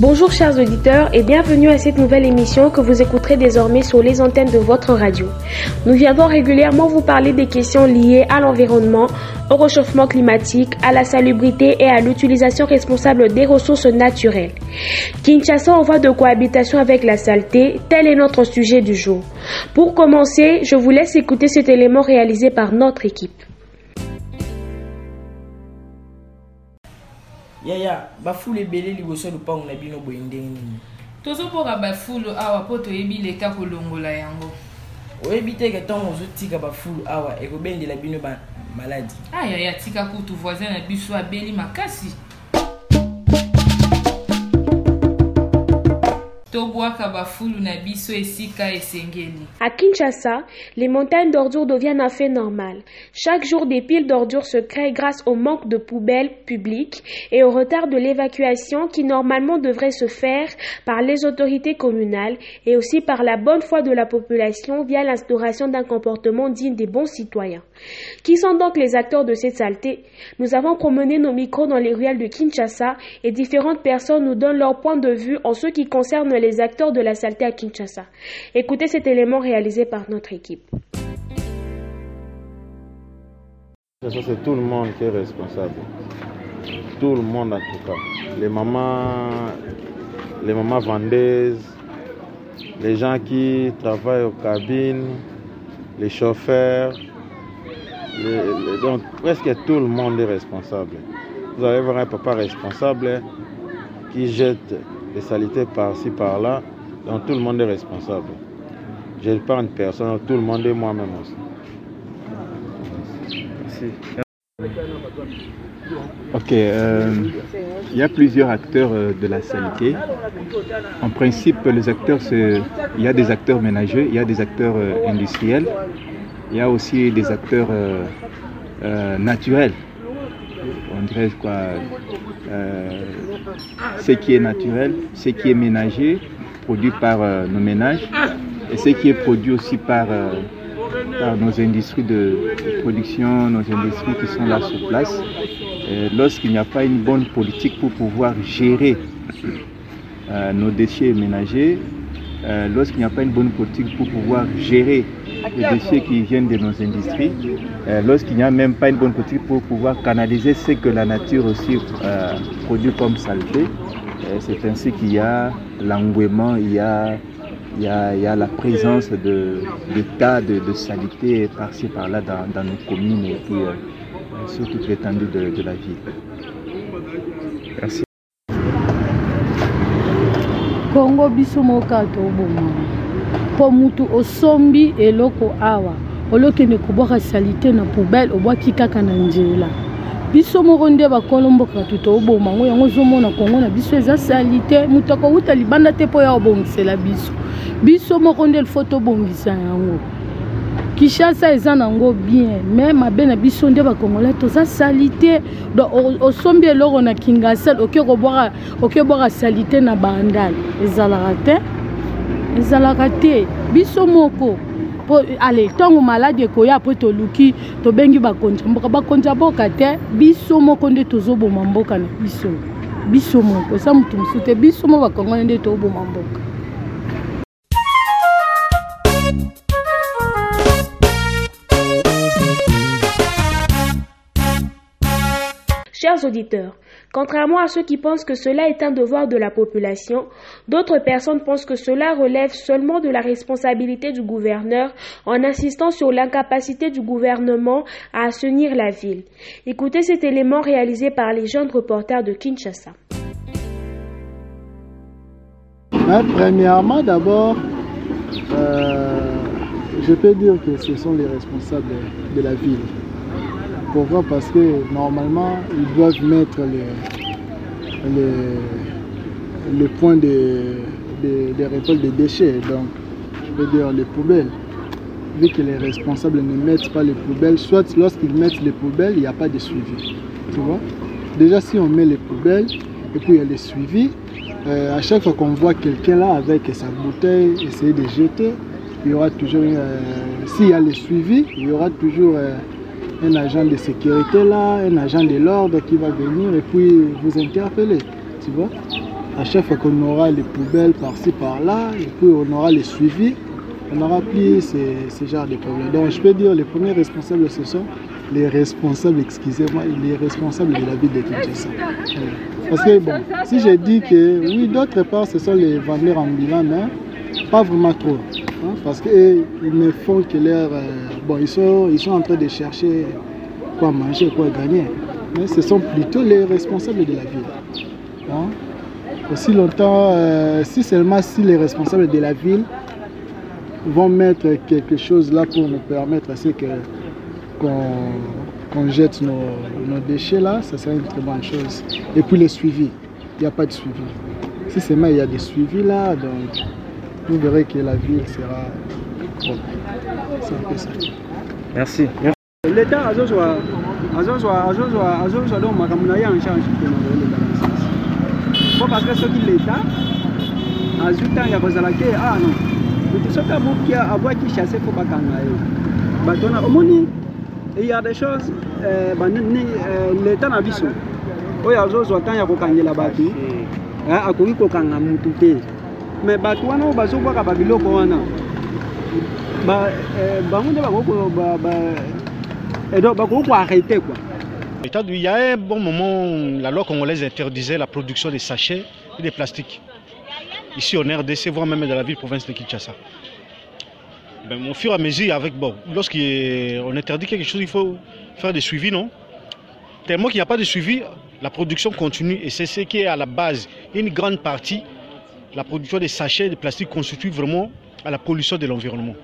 Bonjour chers auditeurs et bienvenue à cette nouvelle émission que vous écouterez désormais sur les antennes de votre radio. Nous viendrons régulièrement vous parler des questions liées à l'environnement, au réchauffement climatique, à la salubrité et à l'utilisation responsable des ressources naturelles. Kinshasa en voie de cohabitation avec la saleté, tel est notre sujet du jour. Pour commencer, je vous laisse écouter cet élément réalisé par notre équipe. Yaya bafulu ebele liboso ya lupango na bino boye ndenge. Nini tozoboka bafulu awa mpo toyebi leta kolongola yango. Oyebi teke ntango ozotika bafulu awa ekobendela bino bamaladi ayaya tika kutu voisin na biso abeli makasi À Kinshasa, les montagnes d'ordures deviennent un fait normal. Chaque jour, des piles d'ordures se créent grâce au manque de poubelles publiques et au retard de l'évacuation qui normalement devrait se faire par les autorités communales et aussi par la bonne foi de la population via l'instauration d'un comportement digne des bons citoyens. Qui sont donc les acteurs de cette saleté? Nous avons promené nos micros dans les ruelles de Kinshasa et différentes personnes nous donnent leur point de vue en ce qui concerne les acteurs de la saleté à Kinshasa. Écoutez cet élément réalisé par notre équipe. C'est tout le monde qui est responsable. Tout le monde en tout cas. Les mamans, les mamans vendeuses, les gens qui travaillent aux cabines, les chauffeurs. Donc presque tout le monde est responsable? Vous allez voir un papa responsable qui jette des saletés par-ci par-là. Donc tout le monde est responsable. Je ne parle de personne, tout le monde est moi-même aussi. Ok, euh, il y a plusieurs acteurs euh, de la saleté. En principe, les acteurs, il y a des acteurs ménagers, il y a des acteurs euh, industriels, il y a aussi des acteurs euh, euh, naturels. On dirait quoi euh, Ce qui est naturel, ce qui est ménager, produit par nos ménages, et ce qui est produit aussi par, nos industries de, production, nos industries qui sont là sur place. Lorsqu'il n'y a pas une bonne politique pour pouvoir gérer nos déchets ménagers, lorsqu'il n'y a pas une bonne politique pour pouvoir gérer les déchets qui viennent de nos industries, euh, lorsqu'il n'y a même pas une bonne politique pour pouvoir canaliser ce que la nature aussi euh, produit comme saleté, euh, c'est ainsi qu'il y a l'engouement, il y a, il y a, il y a la présence de, de tas de, de saleté par-ci par-là dans, dans nos communes et puis euh, sur toute l'étendue de, de la ville. Merci. kongo biso moka toboma mpo mutu osombi eloko awa olokende kobwaka salite na poubele obwaki kaka na nzela. Biso moko nde bakolo mboka tu toboma ngo yango ozomona kongo na biso eza salite. Moto akowuta libanda te mpo ya kobongisela biso. Biso moko nde lifo tobongisa yango. Kishasa eza nango bien me mabe na biso nde bakongolais toza salite. Donc o- osombi eloko na kingasel oke kobwaka oke bwaka salite na bandal ezalaka te ezalaka te. Biso moko po ale ntango maladi ekoya mpo toluki tobengi bakonzi ya mboka. Bakonzi ya mboka te biso moko nde tozoboma mboka na biso. Biso moko eza motu mosusu te. Biso mo bakongolais nde toboma mboka Chers auditeurs, contrairement à ceux qui pensent que cela est un devoir de la population, d'autres personnes pensent que cela relève seulement de la responsabilité du gouverneur en insistant sur l'incapacité du gouvernement à assainir la ville. Écoutez cet élément réalisé par les jeunes reporters de Kinshasa. Premièrement, d'abord, euh, je peux dire que ce sont les responsables de la ville. Pourquoi? Parce que normalement, ils doivent mettre les, les, de, de, de récolte des déchets, donc je peux dire les poubelles. Vu que les responsables ne mettent pas les poubelles, soit lorsqu'ils mettent les poubelles, il n'y a pas de suivi. Tu vois? Déjà, si on met les poubelles et puis il y a le suivi, euh, à chaque fois qu'on voit quelqu'un là avec sa bouteille essayer de jeter, il y aura toujours, euh, s'il y a le suivi, il y aura toujours euh, un agent de sécurité là, un agent de l'ordre qui va venir et puis vous interpeller, tu vois. à chaque fois qu'on aura les poubelles par-ci par-là, et puis on aura les suivis, on n'aura plus ces, ces genres de problèmes. Donc je peux dire les premiers responsables, ce sont les responsables, excusez-moi, les responsables de la ville de Kinshasa. Parce que bon, si j'ai dit que oui, d'autre part, ce sont les vendeurs ambulants, mais pas vraiment trop. Hein, parce qu'ils ne font que leur... euh, bon, ils sont, ils sont en train de chercher quoi manger, quoi gagner. Mais ce sont plutôt les responsables de la ville. hein. Aussi longtemps, euh, si seulement si les responsables de la ville vont mettre quelque chose là pour nous permettre que qu'on jette nos, nos déchets là, ça serait une très bonne chose. Et puis les suivis, il n'y a pas de suivi. Si seulement il y a des suivis là, donc vous verrez que la ville sera propre. C'est un peu ça. Merci. leta azozwa azozwa azozwa azozwa donc makambo na ye en charge parce que soki leta azwi ntango ya kozala ke ah non. Moto soki abuki abwaki chasse fo bakanga ye bato wana omoni il y a des choses euh, banini euh, leta na biso oyo azozwa ntango ya kokangela bato akoki kokanga mutu te mais bato wana oyo babiloko eh, du- Il y a un bon moment, la loi congolaise interdisait la production des sachets et des plastiques. Ici en RDC, voire même dans la ville-province de Kinshasa. Ben, au fur et à mesure, avec, lorsqu'on interdit quelque chose, il faut faire des suivis, non? Tellement qu'il n'y a pas de suivi, la production continue et c'est ce qui est à la base. Une grande partie, la production des sachets de plastique constitue vraiment à la pollution de l'environnement.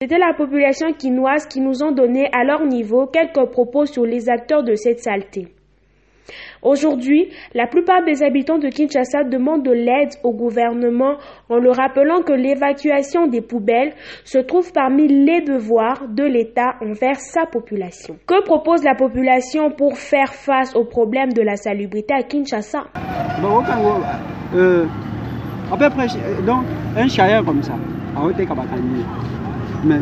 C'était la population quinoise qui nous ont donné à leur niveau quelques propos sur les acteurs de cette saleté. Aujourd'hui, la plupart des habitants de Kinshasa demandent de l'aide au gouvernement en leur rappelant que l'évacuation des poubelles se trouve parmi les devoirs de l'État envers sa population. Que propose la population pour faire face au problème de la salubrité à Kinshasa? Euh, donc un comme ça mais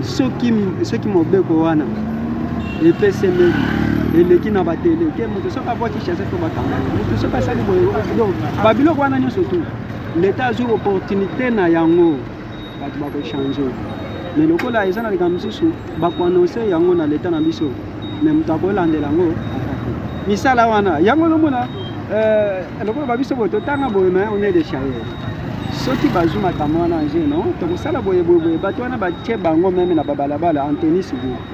wana epesemeli eleki na batele ke moto soki abwaki chasse to bakanga moto soki asali boye donc babiloko wana nyonso tu leta azwi opportunité na yango. Bato bakochange mais lokola eza na likambo mosusu bakoannonce yango na leta na biso. Mais moto akolandela yango atako misala wana yango nomona euh, lokola babiso boye totanga boye mais on est des charrières soki bazwi makambo wana nje no tokosala boye boye boye. Bato wana batie bango meme na babalabala antenis boye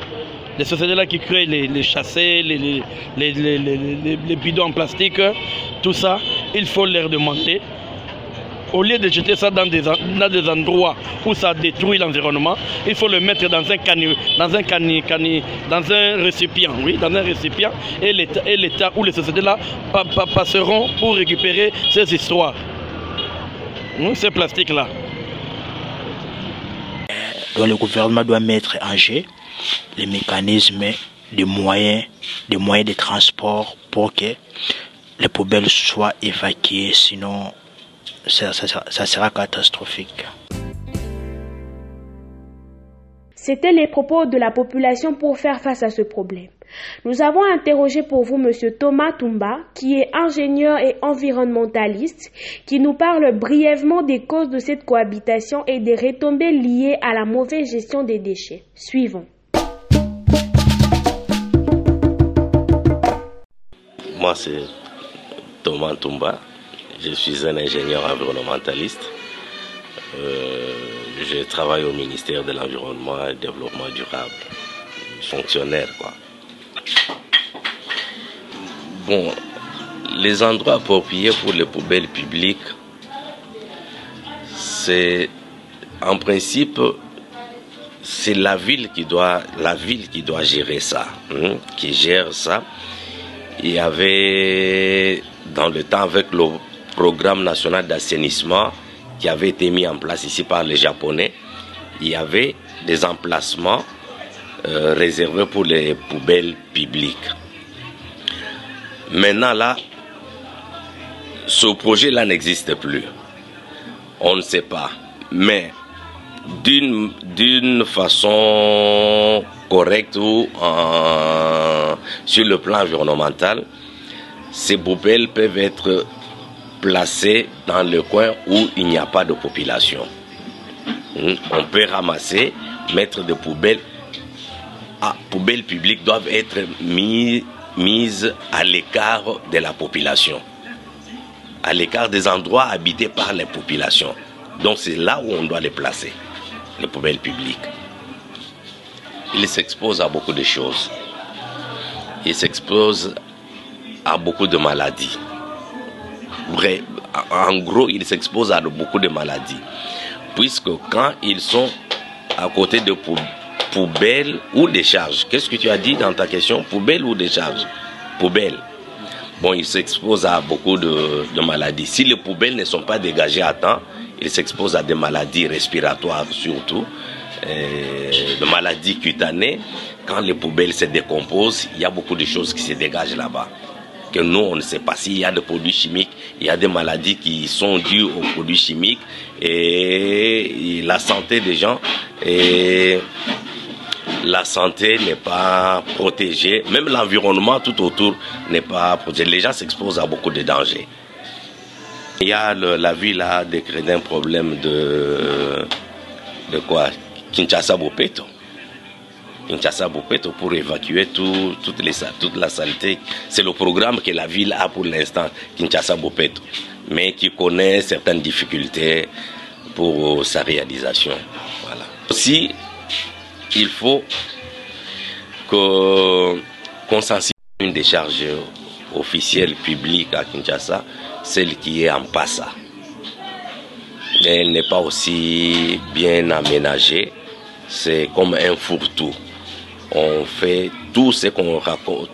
Les sociétés-là qui créent les, les chassés, les, les, les, les- les- les- les bidons en plastique, tout ça, il faut leur demander au lieu de jeter ça dans des, dans des endroits où ça détruit l'environnement, il faut le mettre dans un cani, dans un cani, cani- dans un récipient, oui, dans un récipient, et l'État, ou les sociétés là pa- pa- passeront pour récupérer ces histoires, Hum, ces plastiques là. Donc le gouvernement doit mettre en jeu les mécanismes de moyens, de moyens de transport pour que les poubelles soient évacuées, sinon ça, sera catastrophique. C'étaient les propos de la population pour faire face à ce problème. Nous avons interrogé pour vous M. Thomas Toumba, qui est ingénieur et environnementaliste, qui nous parle brièvement des causes de cette cohabitation et des retombées liées à la mauvaise gestion des déchets. Suivons. C'est Thomas Toumba. Je suis un ingénieur environnementaliste. Euh, je travaille au ministère de l'Environnement et du Développement durable. Fonctionnaire, quoi. Bon, les endroits appropriés pour les poubelles publiques, c'est en principe c'est la ville qui doit la ville qui doit gérer ça, hein, qui gère ça. Il y avait dans le temps avec le programme national d'assainissement qui avait été mis en place ici par les Japonais, il y avait des emplacements euh, réservés pour les poubelles publiques. Maintenant là, ce projet-là n'existe plus. On ne sait pas. Mais d'une façon correcte ou sur le plan environnemental, ces poubelles peuvent être placées dans le coin où il n'y a pas de population. Hmm? On peut ramasser, mettre des poubelles. Ah, poubelles publiques doivent être mises à l'écart de la population, à l'écart des endroits habités par les populations. Donc c'est là où on doit les placer, les poubelles publiques. Ils s'exposent à beaucoup de choses. Ils s'exposent à beaucoup de maladies. en gros, ils s'exposent à beaucoup de maladies. Puisque quand ils sont à côté de poubelles ou décharges, qu'est-ce que tu as dit dans ta question? Poubelle ou décharge Poubelle. Bon, ils s'exposent à beaucoup de, maladies. Si les poubelles ne sont pas dégagées à temps, ils s'exposent à des maladies respiratoires surtout, euh, de maladies cutanées. Quand les poubelles se décomposent, il y a beaucoup de choses qui se dégagent là-bas. Que nous, on ne sait pas s'il y a des produits chimiques, il y a des maladies qui sont dues aux produits chimiques et la santé des gens et la santé n'est pas protégée, même l'environnement tout autour n'est pas protégé. Les gens s'exposent à beaucoup de dangers. Il y a la ville a décrété un problème de, de quoi? Kinshasa Bopeto. Kinshasa Bopeto pour évacuer toute la saleté. C'est le programme que la ville a pour l'instant, Kinshasa Bopeto, mais qui connaît certaines difficultés pour sa réalisation. Voilà. Aussi, il faut qu'on sensibilise une décharge officielle publique à Kinshasa celle qui est en Passa. Elle n'est pas aussi bien aménagée. C'est comme un fourre-tout. On fait tout ce qu'on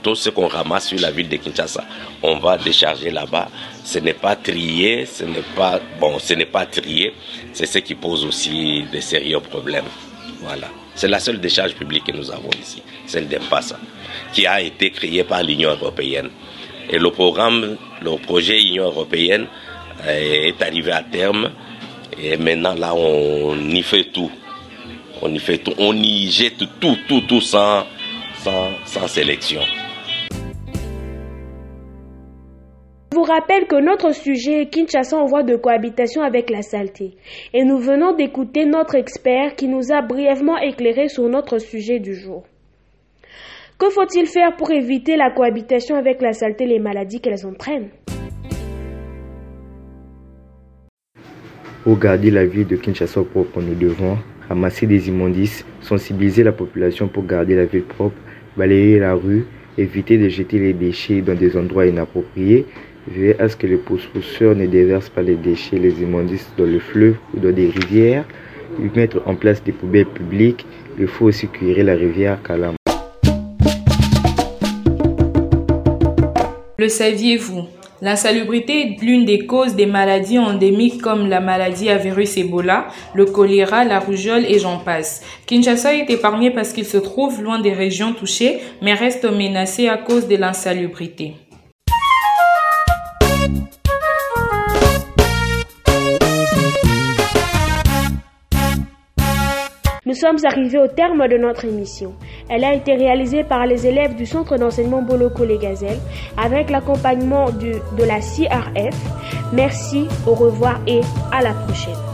tout ce qu'on ramasse sur la ville de Kinshasa, on va décharger là-bas. Ce n'est pas trié, ce n'est pas bon, ce n'est pas trié. C'est ce qui pose aussi des sérieux problèmes. Voilà. C'est la seule décharge publique que nous avons ici, celle d'Empassa, qui a été créée par l'Union européenne. Et le programme, le projet Union européenne est arrivé à terme. Et maintenant, là, on y fait tout. On y fait tout. On y jette tout, tout, tout sans, sans, sans sélection. Je vous rappelle que notre sujet est Kinshasa en voie de cohabitation avec la saleté. Et nous venons d'écouter notre expert qui nous a brièvement éclairé sur notre sujet du jour. Que faut-il faire pour éviter la cohabitation avec la saleté et les maladies qu'elles entraînent? Pour garder la ville de Kinshasa propre, nous devons ramasser des immondices, sensibiliser la population pour garder la ville propre, balayer la rue, éviter de jeter les déchets dans des endroits inappropriés, veiller à ce que les pousseurs ne déversent pas les déchets, les immondices dans le fleuve ou dans des rivières, mettre en place des poubelles publiques. Il faut aussi cuire la rivière Kalam. Le saviez-vous? L'insalubrité est l'une des causes des maladies endémiques comme la maladie à virus Ebola, le choléra, la rougeole et j'en passe. Kinshasa est épargné parce qu'il se trouve loin des régions touchées, mais reste menacé à cause de l'insalubrité. Nous sommes arrivés au terme de notre émission. Elle a été réalisée par les élèves du Centre d'enseignement Boloko les avec l'accompagnement de la CRF. Merci, au revoir et à la prochaine.